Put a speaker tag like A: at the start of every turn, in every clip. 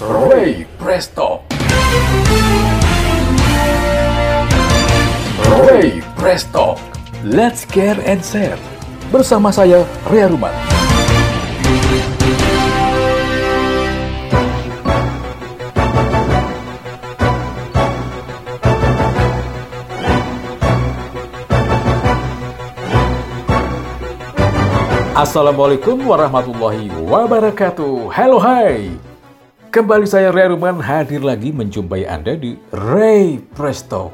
A: Ray Presto. Ray Presto. Let's care and share. Bersama saya, Ria Ruman. Assalamualaikum warahmatullahi wabarakatuh. Halo hai. Kembali saya Ray Ruman hadir lagi menjumpai Anda di Ray Presto.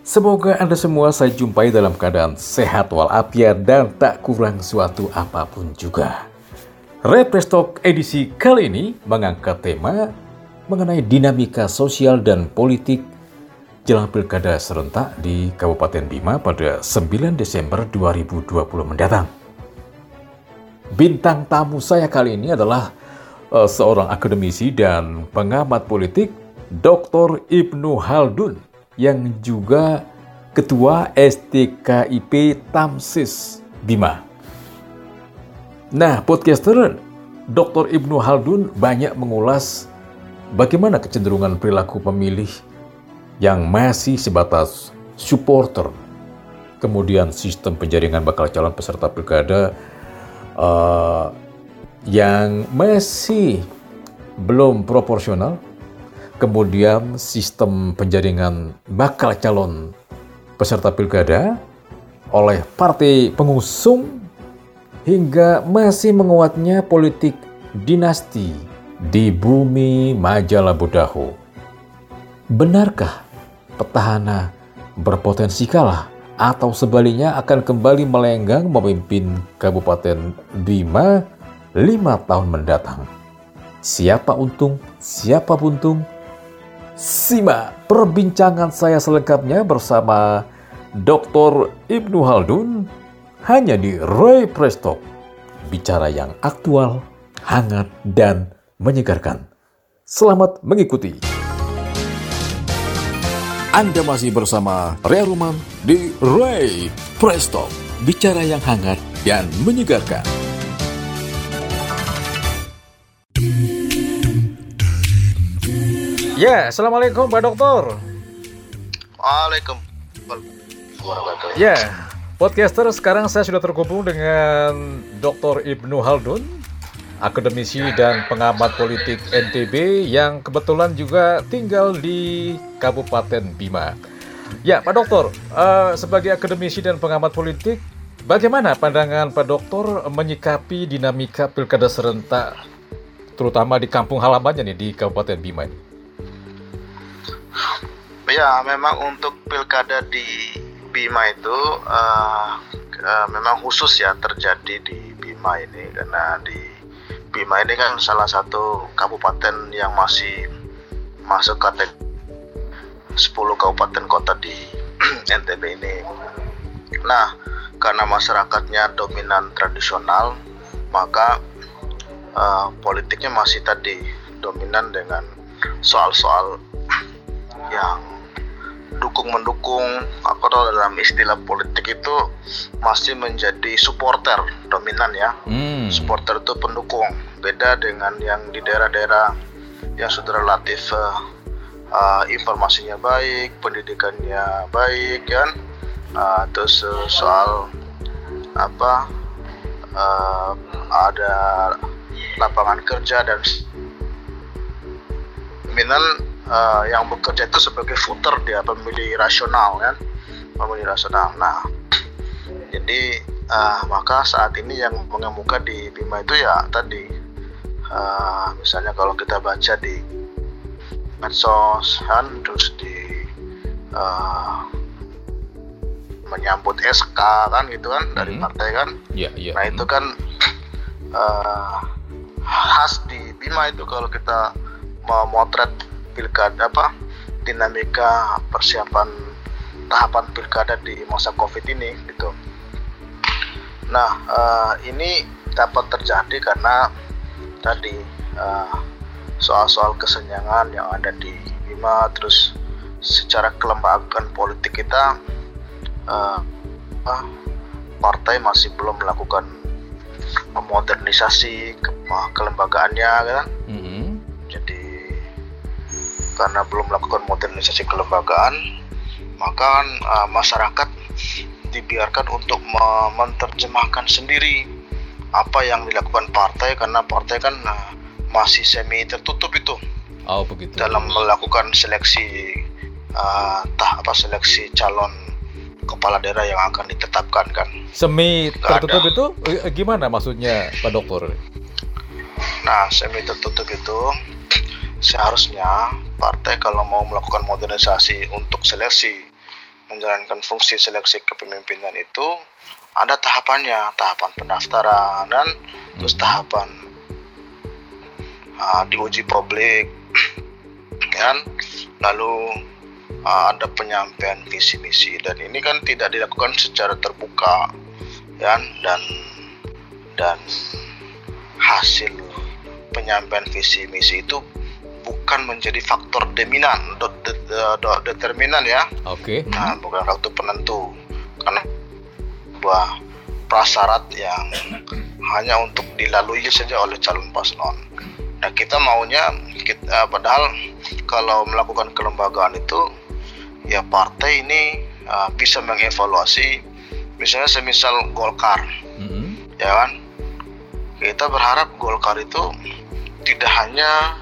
A: Semoga Anda semua saya jumpai dalam keadaan sehat walafiat dan tak kurang suatu apa pun juga. Ray Presto edisi kali ini mengangkat tema mengenai dinamika sosial dan politik jelang pilkada serentak di Kabupaten Bima pada 9 Desember 2020 mendatang. Bintang tamu saya kali ini adalah uh, seorang akademisi dan pengamat politik, Dr. Ibnu Haldun, yang juga Ketua STKIP Tamsis Bima. Nah, podcaster Dr. Ibnu Haldun banyak mengulas bagaimana kecenderungan perilaku pemilih yang masih sebatas supporter, kemudian sistem penjaringan bakal calon peserta pilkada uh, yang masih belum proporsional, kemudian sistem penjaringan bakal calon peserta pilkada oleh partai pengusung hingga masih menguatnya politik dinasti di bumi Majalah Budahu. Benarkah petahana berpotensi kalah atau sebaliknya akan kembali melenggang memimpin Kabupaten Bima lima tahun mendatang. Siapa untung, siapa buntung? Simak perbincangan saya selengkapnya bersama Dr. Ibnu Haldun hanya di Roy Presto. Bicara yang aktual, hangat, dan menyegarkan. Selamat mengikuti. Anda masih bersama Rea Ruman di Ray Presto. Bicara yang hangat dan menyegarkan. Ya, Assalamualaikum Pak Dokter.
B: Waalaikumsalam.
A: Ya, podcaster sekarang saya sudah terhubung dengan Dr. Ibnu Haldun, akademisi dan pengamat politik NTB yang kebetulan juga tinggal di Kabupaten Bima. Ya, Pak Dokter, uh, sebagai akademisi dan pengamat politik, bagaimana pandangan Pak Dokter menyikapi dinamika pilkada serentak, terutama di kampung halamannya nih di Kabupaten Bima ini?
B: Ya, memang untuk pilkada di Bima itu uh, uh, memang khusus ya terjadi di Bima ini karena di Bima ini kan salah satu kabupaten yang masih masuk kategori 10 kabupaten kota di NTB ini. Nah, karena masyarakatnya dominan tradisional, maka uh, politiknya masih tadi dominan dengan soal-soal yang dukung mendukung apa dalam istilah politik itu masih menjadi supporter dominan ya.
A: Hmm.
B: supporter itu pendukung. Beda dengan yang di daerah-daerah yang sudah relatif uh, uh, informasinya baik pendidikannya baik kan? Uh, terus uh, soal apa uh, ada lapangan kerja dan dominan uh, yang bekerja itu sebagai footer dia pemilih rasional kan pemilih rasional nah jadi uh, maka saat ini yang mengemuka di Bima itu ya tadi uh, misalnya kalau kita baca di medsos kan terus di uh, menyambut SK kan gitu kan dari
A: Mhm.
B: partai kan
A: Ya, ya.
B: Nah itu kan eh, khas di Bima itu kalau kita mau motret pilkada apa dinamika persiapan tahapan pilkada di masa covid ini gitu. Nah eh, ini dapat terjadi karena tadi eh, soal-soal kesenjangan yang ada di Bima terus secara kelembagaan politik kita eh, apa, partai masih belum melakukan memodernisasi ke- kelembagaannya kan
A: Mhm.
B: Karena belum melakukan modernisasi kelembagaan maka uh, masyarakat dibiarkan untuk menerjemahkan sendiri apa yang dilakukan partai karena partai kan uh, masih semi tertutup itu.
A: Oh begitu.
B: Dalam melakukan seleksi uh, tah apa seleksi calon kepala daerah yang akan ditetapkan kan.
A: Semi tertutup itu gimana maksudnya Pak Dokter?
B: Nah semi tertutup itu seharusnya partai kalau mau melakukan modernisasi untuk seleksi menjalankan fungsi seleksi kepemimpinan itu ada tahapannya, tahapan pendaftaran dan terus hmm. tahapan uh, diuji publik, kan? Lalu uh, ada penyampaian visi misi dan ini kan tidak dilakukan secara terbuka, kan? Dan dan hasil penyampaian visi misi itu bukan menjadi faktor dominan, do, de, de, de, determinan ya.
A: Oke. Okay.
B: Nah, bukan faktor penentu. Karena sebuah prasyarat yang hanya untuk dilalui saja oleh calon paslon. Nah, kita maunya kita padahal kalau melakukan kelembagaan itu ya partai ini uh, bisa mengevaluasi misalnya semisal Golkar. Mm -hmm. Ya kan? Kita berharap Golkar itu tidak hanya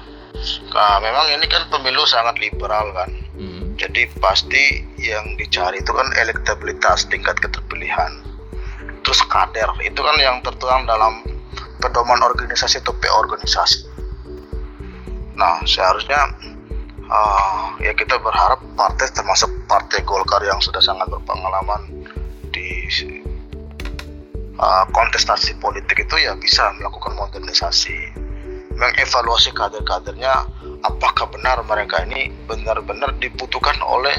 B: Nah, memang ini kan pemilu sangat liberal kan. Hmm. Jadi pasti yang dicari itu kan elektabilitas tingkat keterpilihan. Terus kader itu kan yang tertuang dalam pedoman organisasi atau organisasi. Nah, seharusnya uh, ya kita berharap partai termasuk partai Golkar yang sudah sangat berpengalaman di uh, kontestasi politik itu ya bisa melakukan modernisasi mengevaluasi kader-kadernya apakah benar mereka ini benar-benar dibutuhkan oleh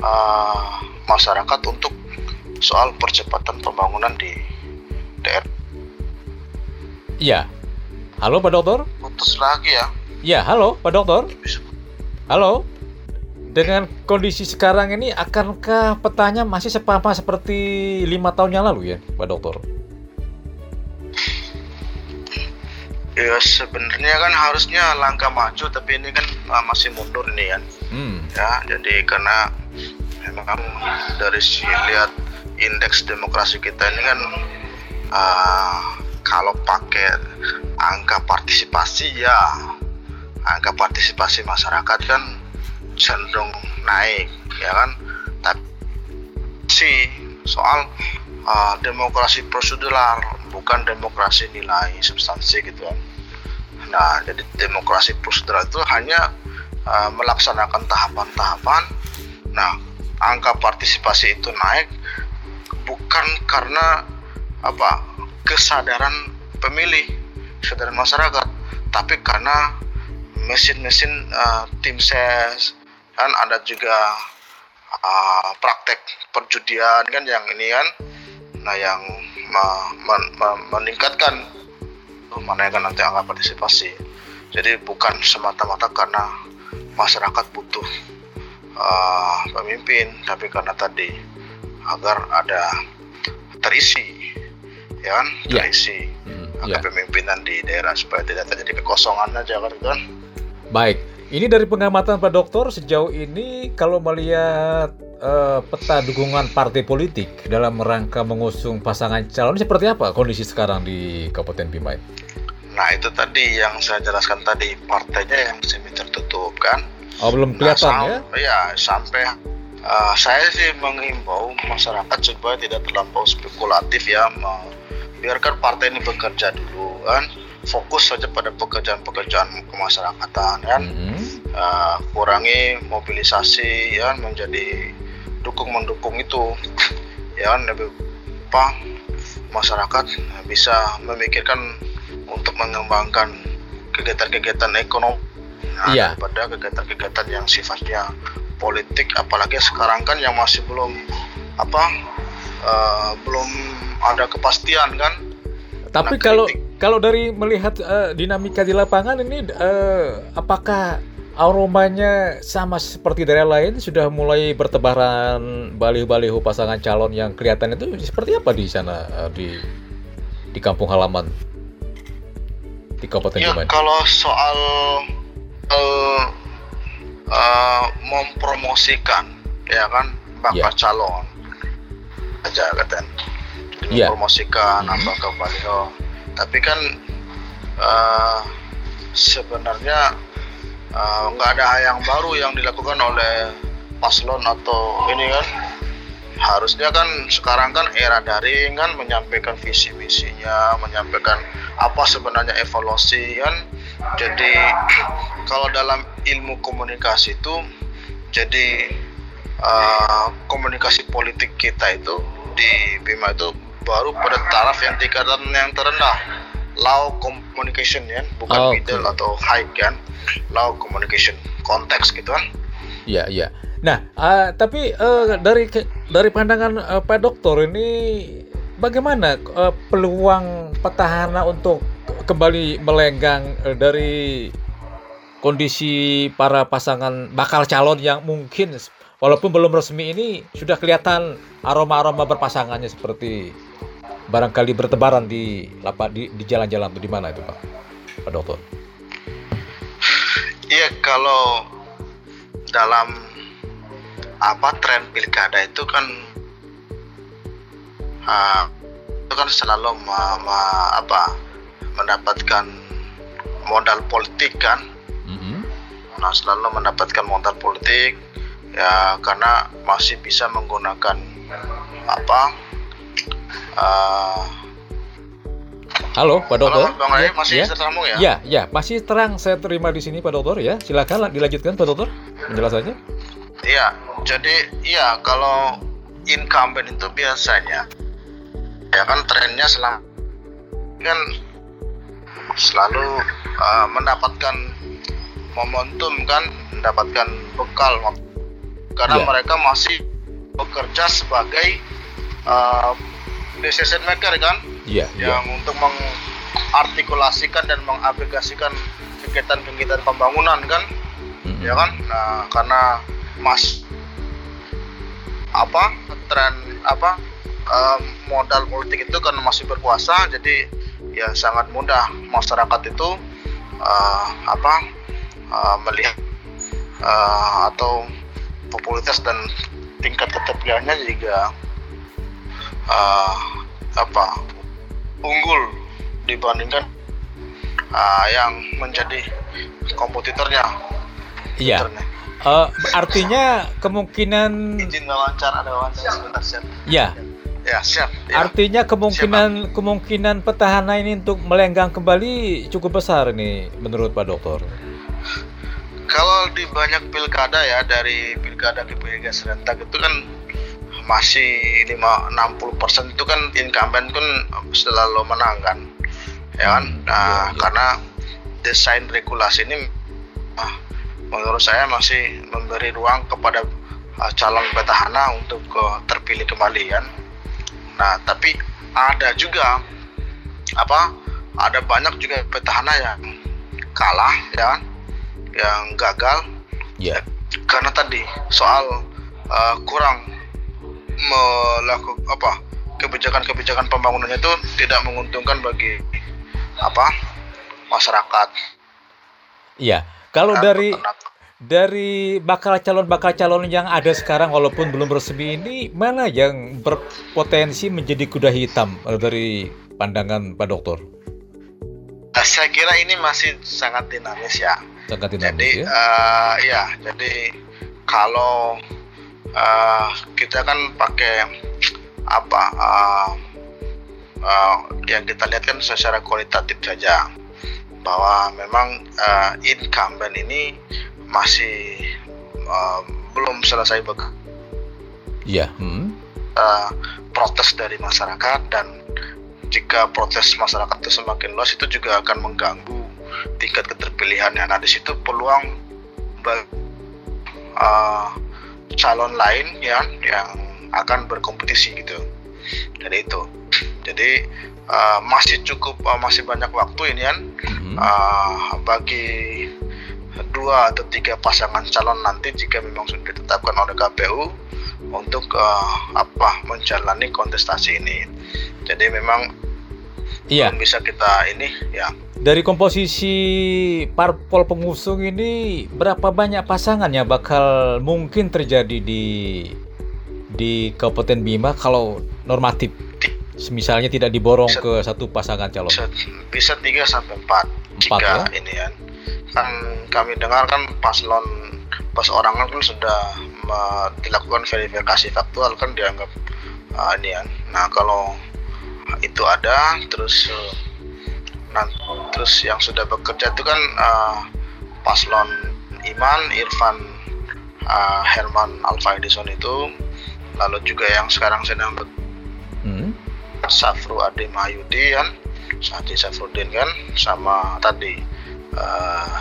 B: uh, masyarakat untuk soal percepatan pembangunan di daerah.
A: Iya. Halo Pak Dokter?
B: Putus lagi ya.
A: Iya, halo Pak Dokter. Halo. Dengan kondisi sekarang ini, akankah petanya masih sepama seperti lima tahun yang lalu ya, Pak Dokter?
B: Ya sebenarnya kan harusnya langkah maju tapi ini kan uh, masih mundur ini kan hmm. ya jadi karena memang dari si lihat indeks demokrasi kita ini kan uh, kalau pakai angka partisipasi ya angka partisipasi masyarakat kan cenderung naik ya kan tapi si soal uh, demokrasi prosedural bukan demokrasi nilai substansi gitu kan Nah, jadi demokrasi prosedural itu hanya uh, melaksanakan tahapan-tahapan. Nah, angka partisipasi itu naik bukan karena apa kesadaran pemilih, kesadaran masyarakat, tapi karena mesin-mesin uh, tim ses kan ada juga uh, praktek perjudian kan yang ini kan nah yang meningkatkan mana yang nanti angka partisipasi jadi bukan semata-mata karena masyarakat butuh uh, pemimpin tapi karena tadi agar ada terisi ya kan yeah. terisi hmm, yeah. kepemimpinan di daerah supaya tidak terjadi kekosongan aja kan kan
A: baik ini dari pengamatan Pak Dokter sejauh ini kalau melihat uh, peta dukungan partai politik dalam rangka mengusung pasangan calon seperti apa kondisi sekarang di Kabupaten Bimai?
B: Nah itu tadi yang saya jelaskan tadi partainya yang semi tertutup kan.
A: Oh belum nah, kelihatan nah, ya?
B: Ya sampai uh, saya sih mengimbau masyarakat supaya tidak terlampau spekulatif ya, biarkan partai ini bekerja dulu kan, fokus saja pada pekerjaan-pekerjaan kemasyarakatan kan, mm -hmm. uh, kurangi mobilisasi ya menjadi dukung mendukung itu ya kan lebih apa masyarakat bisa memikirkan untuk mengembangkan kegiatan-kegiatan ekonomi nah, iya. daripada kegiatan-kegiatan yang sifatnya politik apalagi sekarang kan yang masih belum apa uh, belum ada kepastian kan
A: tapi kalau kalau dari melihat uh, dinamika di lapangan ini uh, apakah aromanya sama seperti daerah lain? Sudah mulai bertebaran baliho-baliho pasangan calon yang kelihatan itu seperti apa di sana uh, di di kampung halaman? Di Kabupaten
B: ya, Kalau soal uh, uh, mempromosikan ya kan bakal yeah. calon. Aja kan yeah. mempromosikan mm -hmm. apa ke baliho tapi kan uh, sebenarnya nggak uh, ada yang baru yang dilakukan oleh paslon atau ini kan harusnya kan sekarang kan era daring kan menyampaikan visi misinya menyampaikan apa sebenarnya evaluasi kan jadi kalau dalam ilmu komunikasi itu jadi uh, komunikasi politik kita itu di Bima itu baru pada taraf yang tingkatan yang terendah low communication ya bukan oh, middle okay. atau high kan low communication konteks gitu kan
A: Iya, iya. Nah, uh, tapi uh, dari dari pandangan uh, Pak Dokter ini bagaimana uh, peluang petahana untuk kembali melenggang uh, dari kondisi para pasangan bakal calon yang mungkin walaupun belum resmi ini sudah kelihatan aroma-aroma berpasangannya seperti barangkali bertebaran di lapak di, di jalan-jalan itu di mana itu Pak Pak Dokter?
B: Iya kalau dalam apa tren pilkada itu kan uh, itu kan selalu ma, ma, apa mendapatkan modal politik kan mm-hmm. nah selalu mendapatkan modal politik ya karena masih bisa menggunakan apa uh,
A: Halo, Pak Dokter.
B: Halo, Bang Ray, masih ya? tersambung ya?
A: Ya, ya, masih terang saya terima di sini Pak Dokter ya. Silakan dilanjutkan Pak Dokter penjelasannya.
B: Iya, jadi iya kalau incumbent itu biasanya ya kan trennya selama kan selalu uh, mendapatkan momentum kan, mendapatkan bekal karena yeah. mereka masih bekerja sebagai uh, decision maker kan,
A: yeah,
B: iya. yang yeah. untuk mengartikulasikan dan mengaplikasikan kegiatan-kegiatan pembangunan kan, mm -hmm. ya kan, nah karena mas apa tren apa um, modal politik itu kan masih berkuasa jadi ya sangat mudah masyarakat itu uh, apa uh, melihat uh, atau popularitas dan tingkat keterpilihannya juga uh, apa unggul dibandingkan uh, yang menjadi kompetitornya.
A: Iya. Uh, artinya kemungkinan
B: izin wawancara ada wawancara sebentar siap.
A: Ya.
B: Ya, siap.
A: Ya. Artinya kemungkinan siap, kemungkinan petahana ini untuk melenggang kembali cukup besar ini menurut Pak Dokter.
B: Kalau di banyak pilkada ya dari pilkada ke pilkada serentak itu kan masih 5 60% itu kan incumbent kan selalu menang kan. Ya kan? Nah, ya, ya. karena desain regulasi ini menurut saya masih memberi ruang kepada uh, calon petahana untuk uh, terpilih kembali kan. Nah, tapi ada juga apa? Ada banyak juga petahana yang kalah ya, kan? yang gagal.
A: Ya. Yeah.
B: Karena tadi soal uh, kurang melakukan apa kebijakan-kebijakan pembangunannya itu tidak menguntungkan bagi apa masyarakat.
A: Iya. Kalau nah, dari dari bakal calon bakal calon yang ada sekarang walaupun belum resmi ini mana yang berpotensi menjadi kuda hitam dari pandangan Pak Dokter?
B: Uh, saya kira ini masih sangat dinamis ya.
A: Sangat dinamis
B: jadi, ya. Uh, ya, jadi kalau uh, kita kan pakai apa uh, uh, yang kita lihat kan secara kualitatif saja bahwa memang uh, incumbent ini masih uh, belum selesai bekerja.
A: Iya. Hmm.
B: Uh, protes dari masyarakat dan jika protes masyarakat itu semakin luas itu juga akan mengganggu tingkat keterpilihannya. Nah di situ peluang uh, calon lain ya yang akan berkompetisi gitu. Jadi itu. Jadi uh, masih cukup uh, masih banyak waktu ini kan mm-hmm. uh, bagi dua atau tiga pasangan calon nanti jika memang sudah ditetapkan oleh KPU untuk uh, apa menjalani kontestasi ini. Jadi memang
A: Iya.
B: belum bisa kita ini ya
A: Dari komposisi parpol pengusung ini berapa banyak pasangan yang bakal mungkin terjadi di di Kabupaten Bima kalau normatif? Misalnya tidak diborong
B: Bisa-
A: ke satu pasangan calon.
B: bisa bisa tiga sampai empat
A: Empat,
B: jika
A: ya?
B: ini kan kan kami dengar kan paslon pas orang kan sudah dilakukan verifikasi faktual kan dianggap ah, ini kan nah kalau itu ada terus nah, terus yang sudah bekerja itu kan ah, paslon Iman Irfan ah, Herman Alfa Edison itu lalu juga yang sekarang sedang bekerja
A: Hmm.
B: Safru Ade Mahyudi kan Sati Safruddin kan sama tadi eh,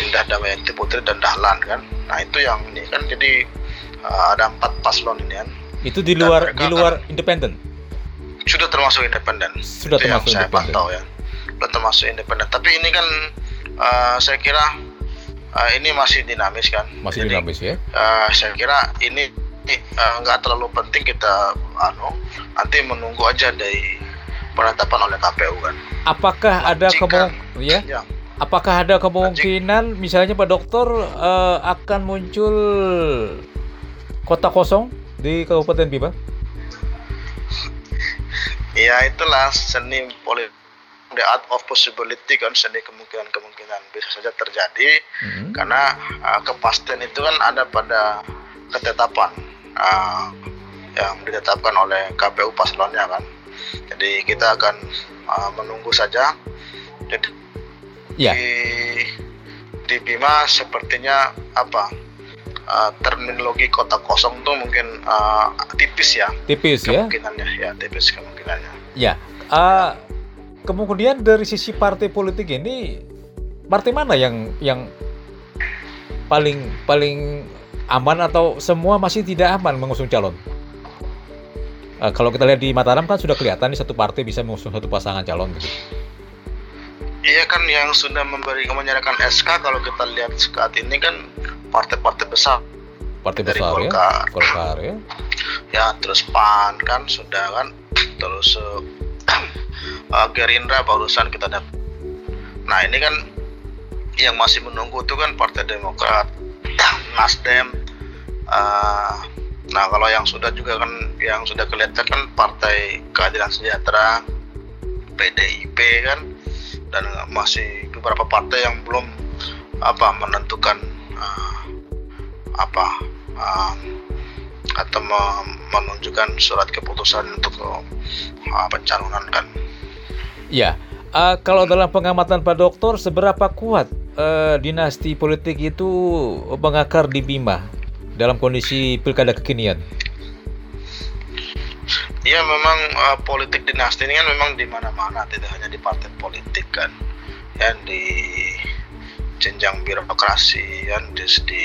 B: Indah Damayanti Putri dan Dahlan kan nah itu yang ini kan jadi eh, ada empat paslon ini kan
A: Itu di luar di luar independen.
B: Sudah termasuk independen
A: Sudah
B: itu yang
A: termasuk
B: saya
A: independen.
B: pantau ya sudah termasuk independen tapi ini kan eh, saya kira eh, ini masih dinamis kan
A: Masih
B: Jadi,
A: dinamis ya.
B: eh, saya kira ini nggak terlalu penting kita anu nanti menunggu aja dari penetapan oleh KPU kan
A: Apakah ada
B: Jika-
A: kemung ya?
B: ya
A: Apakah ada kemungkinan misalnya Pak Dokter eh, akan muncul kota kosong di Kabupaten Bima?
B: Ya itulah seni politik the art of possibility kan seni kemungkinan-kemungkinan bisa saja terjadi
A: Mhm.
B: karena uh, kepastian itu kan ada pada ketetapan uh, yang ditetapkan oleh KPU paslonnya kan jadi kita akan uh, menunggu saja jadi
A: Ya.
B: di di Bima sepertinya apa uh, terminologi kota kosong tuh mungkin uh, tipis ya
A: Tipis ya.
B: kemungkinannya ya tipis kemungkinannya
A: Ya. Eh, kemudian dari sisi partai politik ini partai mana yang yang paling paling aman atau semua masih tidak aman mengusung calon? Eh, kalau kita lihat di Mataram kan sudah kelihatan nih satu partai bisa mengusung satu pasangan calon gitu.
B: Iya kan yang sudah memberi menyerahkan SK kalau kita lihat saat ini kan partai-partai besar
A: Partai
B: Dari
A: besar ya.
B: Golkar.
A: Golkar ya.
B: ya terus PAN kan sudah kan terus eh, eh, Gerindra barusan kita dapat. Nah ini kan yang masih menunggu itu kan Partai Demokrat, Nasdem. eh, nah kalau yang sudah juga kan yang sudah kelihatan kan Partai Keadilan Sejahtera, PDIP kan dan masih beberapa partai yang belum apa menentukan eh, apa eh, atau me- menunjukkan surat keputusan untuk uh, pencalonan kan.
A: Ya, eh, kalau dalam pengamatan Pak Dokter, seberapa kuat eh, dinasti politik itu mengakar di Bima dalam kondisi pilkada kekinian?
B: Iya memang uh, politik dinasti ini kan memang di mana-mana tidak hanya di partai politik kan, ya di jenjang birokrasi kan di, di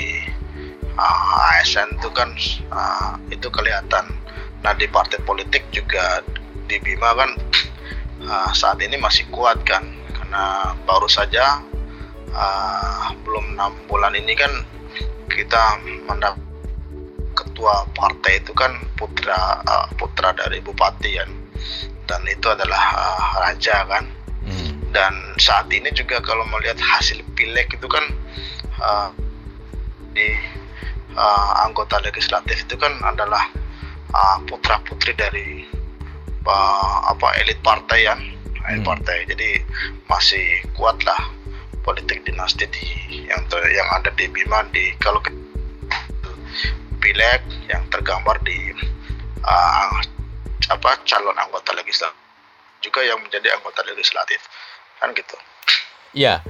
B: uh, ASN itu kan uh, itu kelihatan. Nah di partai politik juga di Bima kan uh, saat ini masih kuat kan karena baru saja uh, belum enam bulan ini kan kita mendapat ketua partai itu kan putra uh, putra dari bupati kan dan itu adalah uh, raja kan. Dan saat ini juga kalau melihat hasil pileg itu kan uh, di uh, anggota legislatif itu kan adalah uh, putra putri dari uh, apa elit partai ya. Elit
A: Hmm.
B: partai. Jadi masih kuat lah politik dinasti di yang ter- yang ada di Bima di kalau ke- pileg yang tergambar di uh, apa calon anggota legislatif juga yang menjadi anggota legislatif kan gitu
A: Ya,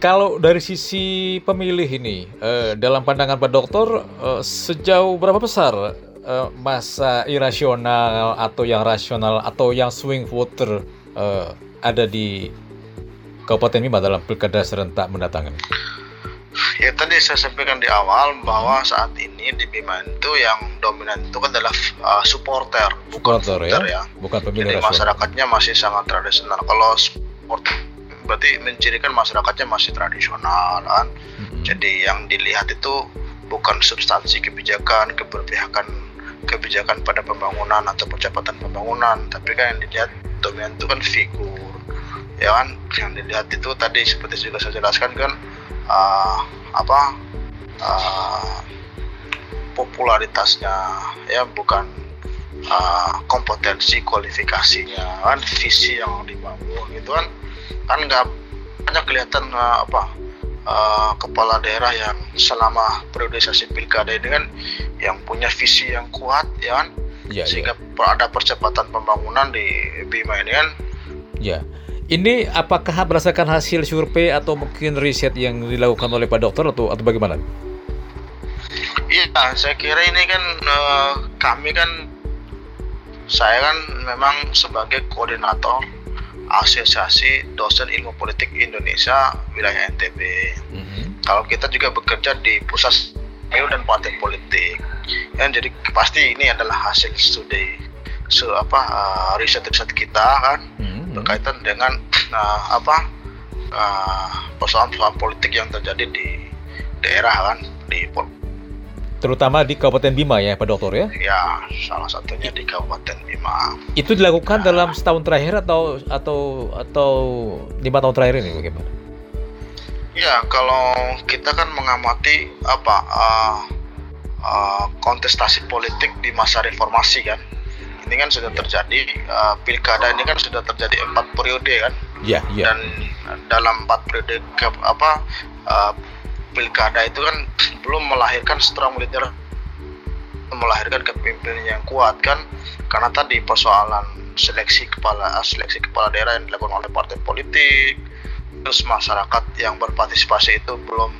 A: kalau dari sisi pemilih ini, eh, dalam pandangan Pak Dokter, eh, sejauh berapa besar eh, masa irasional atau yang rasional atau yang swing voter eh, ada di Kabupaten Bima dalam pilkada serentak mendatang ini?
B: ya tadi saya sampaikan di awal bahwa saat ini di Bima itu yang dominan itu adalah uh, supporter bukan
A: Supporter
B: voter
A: ya,
B: ya
A: bukan pemilih
B: jadi
A: rasional.
B: masyarakatnya masih sangat tradisional kalau berarti mencirikan masyarakatnya masih tradisional kan?
A: Mhm.
B: Jadi yang dilihat itu bukan substansi kebijakan, keberpihakan kebijakan pada pembangunan atau percepatan pembangunan, tapi kan yang dilihat dominan itu kan figur. Ya kan? Yang dilihat itu tadi seperti juga saya jelaskan kan uh, apa uh, popularitasnya. Ya bukan uh, kompetensi kualifikasinya kan visi yang dibangun gitu kan kan nggak banyak kelihatan uh, apa uh, kepala daerah yang selama periodisasi pilkada ini kan yang punya visi yang kuat ya kan ya, sehingga ya. ada percepatan pembangunan di Bima ini kan
A: ya ini apakah berdasarkan hasil survei atau mungkin riset yang dilakukan oleh Pak Dokter atau atau bagaimana?
B: Iya, saya kira ini kan uh, kami kan saya kan memang sebagai koordinator Asosiasi Dosen Ilmu Politik Indonesia wilayah NTB. Mm-hmm. Kalau kita juga bekerja di pusat ilmu dan partai politik, ya, jadi pasti ini adalah hasil studi se apa uh, riset riset kita kan mm-hmm. berkaitan dengan uh, apa uh, persoalan-persoalan politik yang terjadi di daerah kan di
A: terutama di Kabupaten Bima ya Pak Dokter ya?
B: Ya, salah satunya di Kabupaten Bima.
A: Itu dilakukan ya. dalam setahun terakhir atau atau atau lima tahun terakhir ini bagaimana?
B: Ya, kalau kita kan mengamati apa uh, uh, kontestasi politik di masa reformasi kan, ini kan sudah terjadi uh, pilkada ini kan sudah terjadi empat periode kan?
A: Ya, ya.
B: Dan dalam empat periode ke, apa uh, pilkada itu kan belum melahirkan setelah militer melahirkan kepemimpinan yang kuat kan. Karena tadi persoalan seleksi kepala seleksi kepala daerah yang dilakukan oleh partai politik terus masyarakat yang berpartisipasi itu belum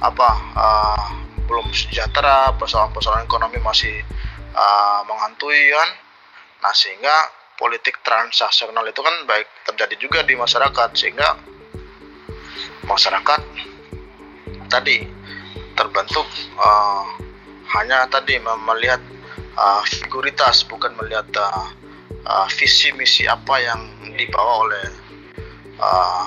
B: apa uh, belum sejahtera persoalan-persoalan ekonomi masih uh, menghantui kan. Nah sehingga politik transaksional itu kan baik terjadi juga di masyarakat sehingga masyarakat tadi terbentuk uh, hanya tadi melihat uh, figuritas bukan melihat uh, uh, visi misi apa yang dibawa oleh uh,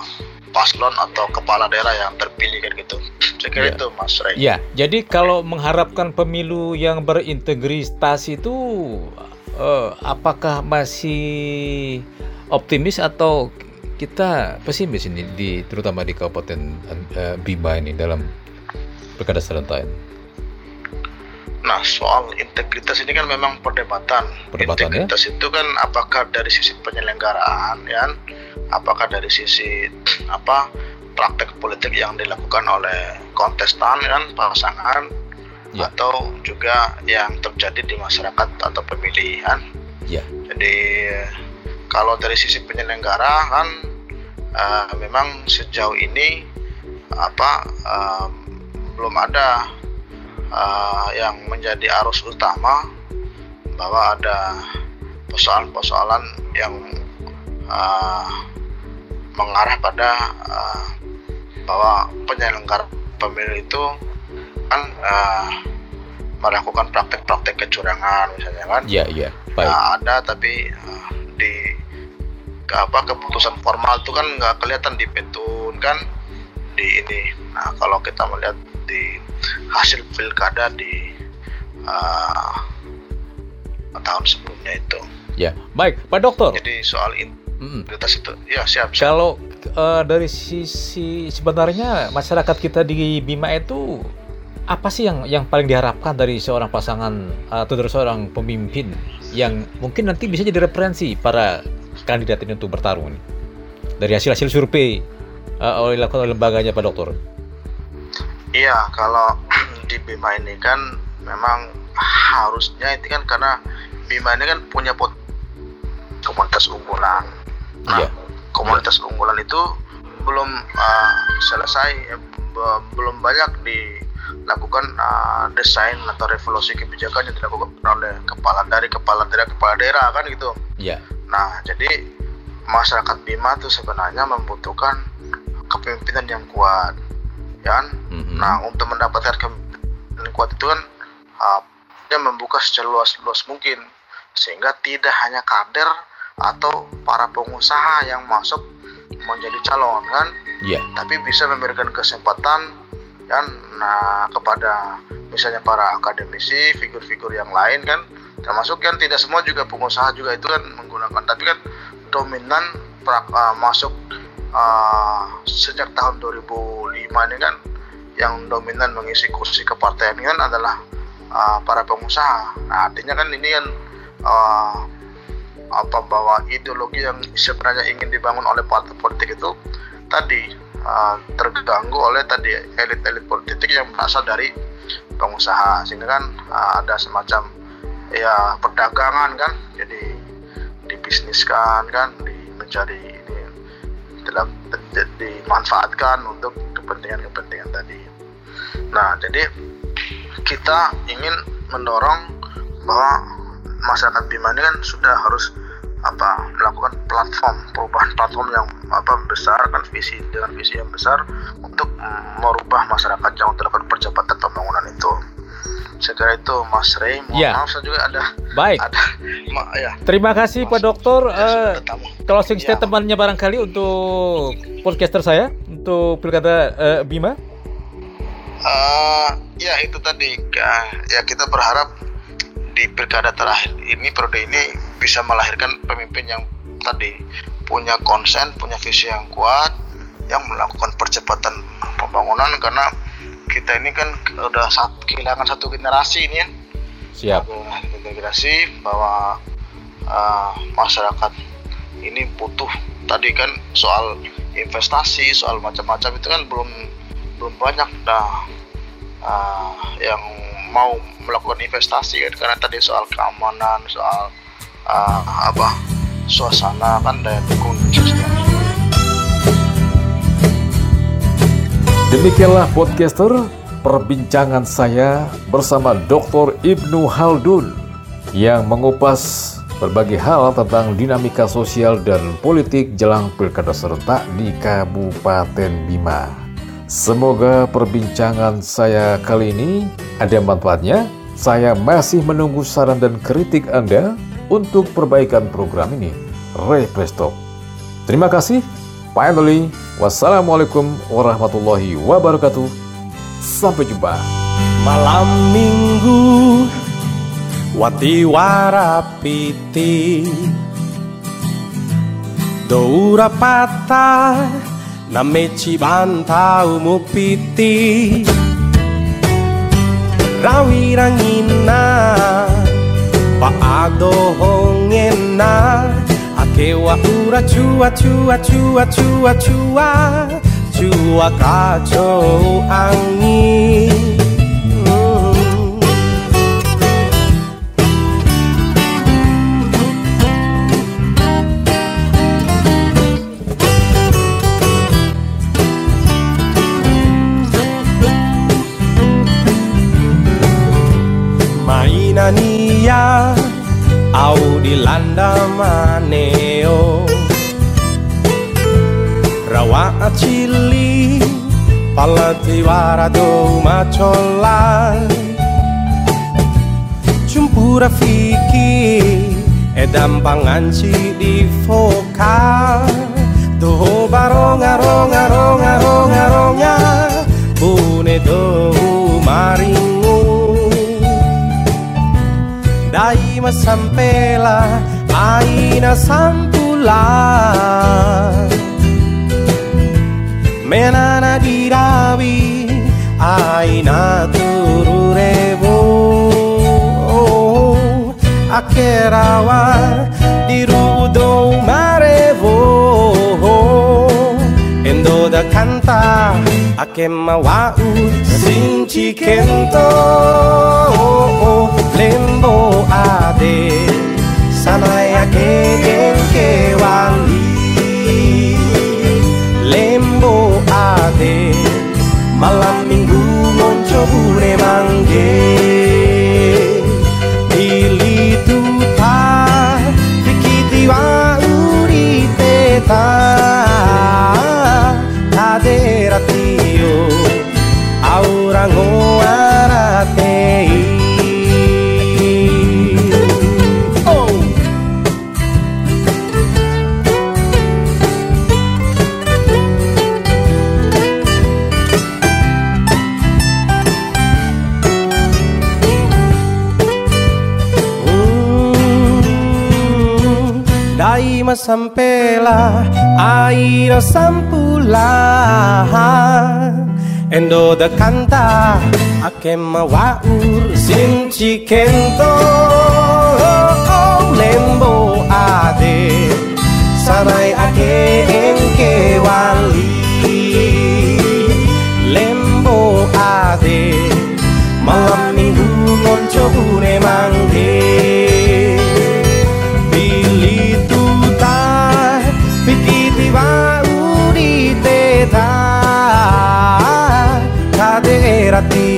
B: paslon atau kepala daerah yang terpilih kan gitu. Saya kira ya. itu Mas Ray.
A: Ya, jadi kalau mengharapkan pemilu yang berintegritas itu uh, apakah masih optimis atau kita pesimis ini di terutama di Kabupaten uh, Bima ini dalam pilkada serentak
B: Nah, soal integritas ini kan memang perdebatan.
A: Perdebatan
B: ya? integritas
A: ya?
B: itu kan apakah dari sisi penyelenggaraan ya, apakah dari sisi apa praktek politik yang dilakukan oleh kontestan kan pasangan ya. atau juga yang terjadi di masyarakat atau pemilihan.
A: Ya.
B: Jadi kalau dari sisi penyelenggara kan uh, memang sejauh ini apa uh, belum ada uh, yang menjadi arus utama bahwa ada persoalan-persoalan yang uh, mengarah pada uh, bahwa penyelenggara pemilu itu kan uh, melakukan praktek-praktek kecurangan misalnya kan?
A: Iya iya.
B: Baik. Nah, ada tapi uh, di apa keputusan formal itu kan nggak kelihatan di petun kan di ini nah kalau kita melihat di hasil pilkada di uh, tahun sebelumnya itu
A: ya baik pak dokter
B: jadi soal integritas mm. itu ya siap,
A: siap. kalau uh, dari sisi sebenarnya masyarakat kita di Bima itu apa sih yang yang paling diharapkan dari seorang pasangan atau dari seorang pemimpin yang mungkin nanti bisa jadi referensi para kandidat ini untuk bertarung ini? Dari hasil-hasil survei uh, oleh dilakukan oleh lembaganya Pak Dokter.
B: Iya, kalau di Bima ini kan memang harusnya itu kan karena Bima ini kan punya pot komunitas unggulan. Nah, iya. komunitas iya. unggulan itu belum uh, selesai, ya, belum banyak dilakukan uh, desain atau revolusi kebijakan yang dilakukan oleh kepala dari kepala daerah kepala daerah kan gitu.
A: Iya.
B: Nah, jadi masyarakat Bima itu sebenarnya membutuhkan kepemimpinan yang kuat, ya kan? Mm-hmm. Nah, untuk mendapatkan kepemimpinan yang kuat itu kan uh, dia membuka seluas-luas mungkin, sehingga tidak hanya kader atau para pengusaha yang masuk menjadi calon kan,
A: yeah.
B: tapi bisa memberikan kesempatan kan, nah kepada misalnya para akademisi, figur-figur yang lain kan, termasuk kan tidak semua juga pengusaha juga itu kan menggunakan tapi kan dominan pra, uh, masuk uh, sejak tahun 2005 ini kan yang dominan mengisi kursi kepartaian kan adalah uh, para pengusaha. Nah, artinya kan ini kan uh, apa bahwa ideologi yang sebenarnya ingin dibangun oleh partai politik itu tadi uh, terganggu oleh tadi elit-elit politik yang berasal dari pengusaha sehingga kan uh, ada semacam ya perdagangan kan jadi dibisniskan kan di mencari ini dalam dimanfaatkan untuk kepentingan-kepentingan tadi. Nah jadi kita ingin mendorong bahwa masyarakat Bima ini kan sudah harus apa melakukan platform perubahan platform yang apa besar kan visi dengan visi yang besar untuk merubah masyarakat yang terlakukan percepatan pembangunan itu kira itu Mas Rey mohon
A: ya.
B: maaf saya juga ada
A: baik
B: ada ma, ya.
A: terima kasih
B: Mas,
A: Pak Dokter
B: ya,
A: uh, closing
B: ya.
A: statementnya barangkali untuk podcaster saya untuk pilkada uh, Bima
B: uh, ya itu tadi ya kita berharap di pilkada terakhir ini periode ini bisa melahirkan pemimpin yang tadi punya konsen punya visi yang kuat yang melakukan percepatan pembangunan karena kita ini kan udah satu, kehilangan satu generasi ini ya.
A: Siap.
B: generasi bahwa uh, masyarakat ini butuh tadi kan soal investasi, soal macam-macam itu kan belum belum banyak dah uh, yang mau melakukan investasi kan karena tadi soal keamanan, soal uh, apa suasana kan daya dukung
A: Demikianlah podcaster perbincangan saya bersama Dr. Ibnu Haldun yang mengupas berbagai hal tentang dinamika sosial dan politik jelang pilkada serentak di Kabupaten Bima. Semoga perbincangan saya kali ini ada manfaatnya. Saya masih menunggu saran dan kritik Anda untuk perbaikan program ini. Presto. Terima kasih. Finally, wassalamualaikum warahmatullahi wabarakatuh. Sampai jumpa.
C: Malam minggu Wati warapiti Doura patah Name cibantau mupiti Rawi rangina Paado 手は裏チュワチュワチュワチュワチュワチュワ課長あんにマイナニア Audi Landa Mane Rawa acili palati warado macola Cumpura fiki edam panganci di foka. Do baronga ronga ronga ronga ronga. Bune do maringu. Dai masampela aina sampula Menana dirawi aina tururevo Akerawa dirudo marevo Endo da canta akema wau sinchi kento lembo ade sanaya ke ke wali lembo ade malam minggu monco bure mangge
D: sampela, airo sampula. Endo da canta akema wa ur sinchi sinci kento oh, lembo ade sanai ake enke wali lembo ade malam minggu ngonco bune
C: mangde para.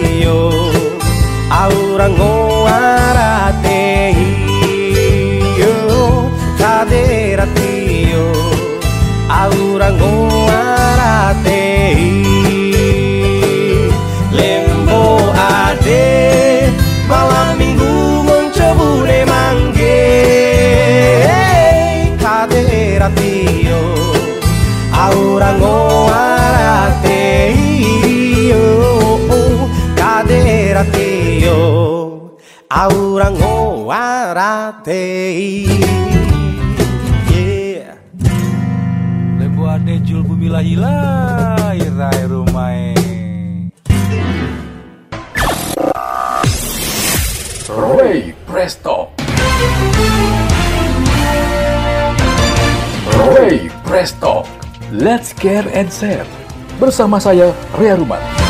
C: Presto. Ray Presto. Let's care and share. Bersama saya Ria Ruman.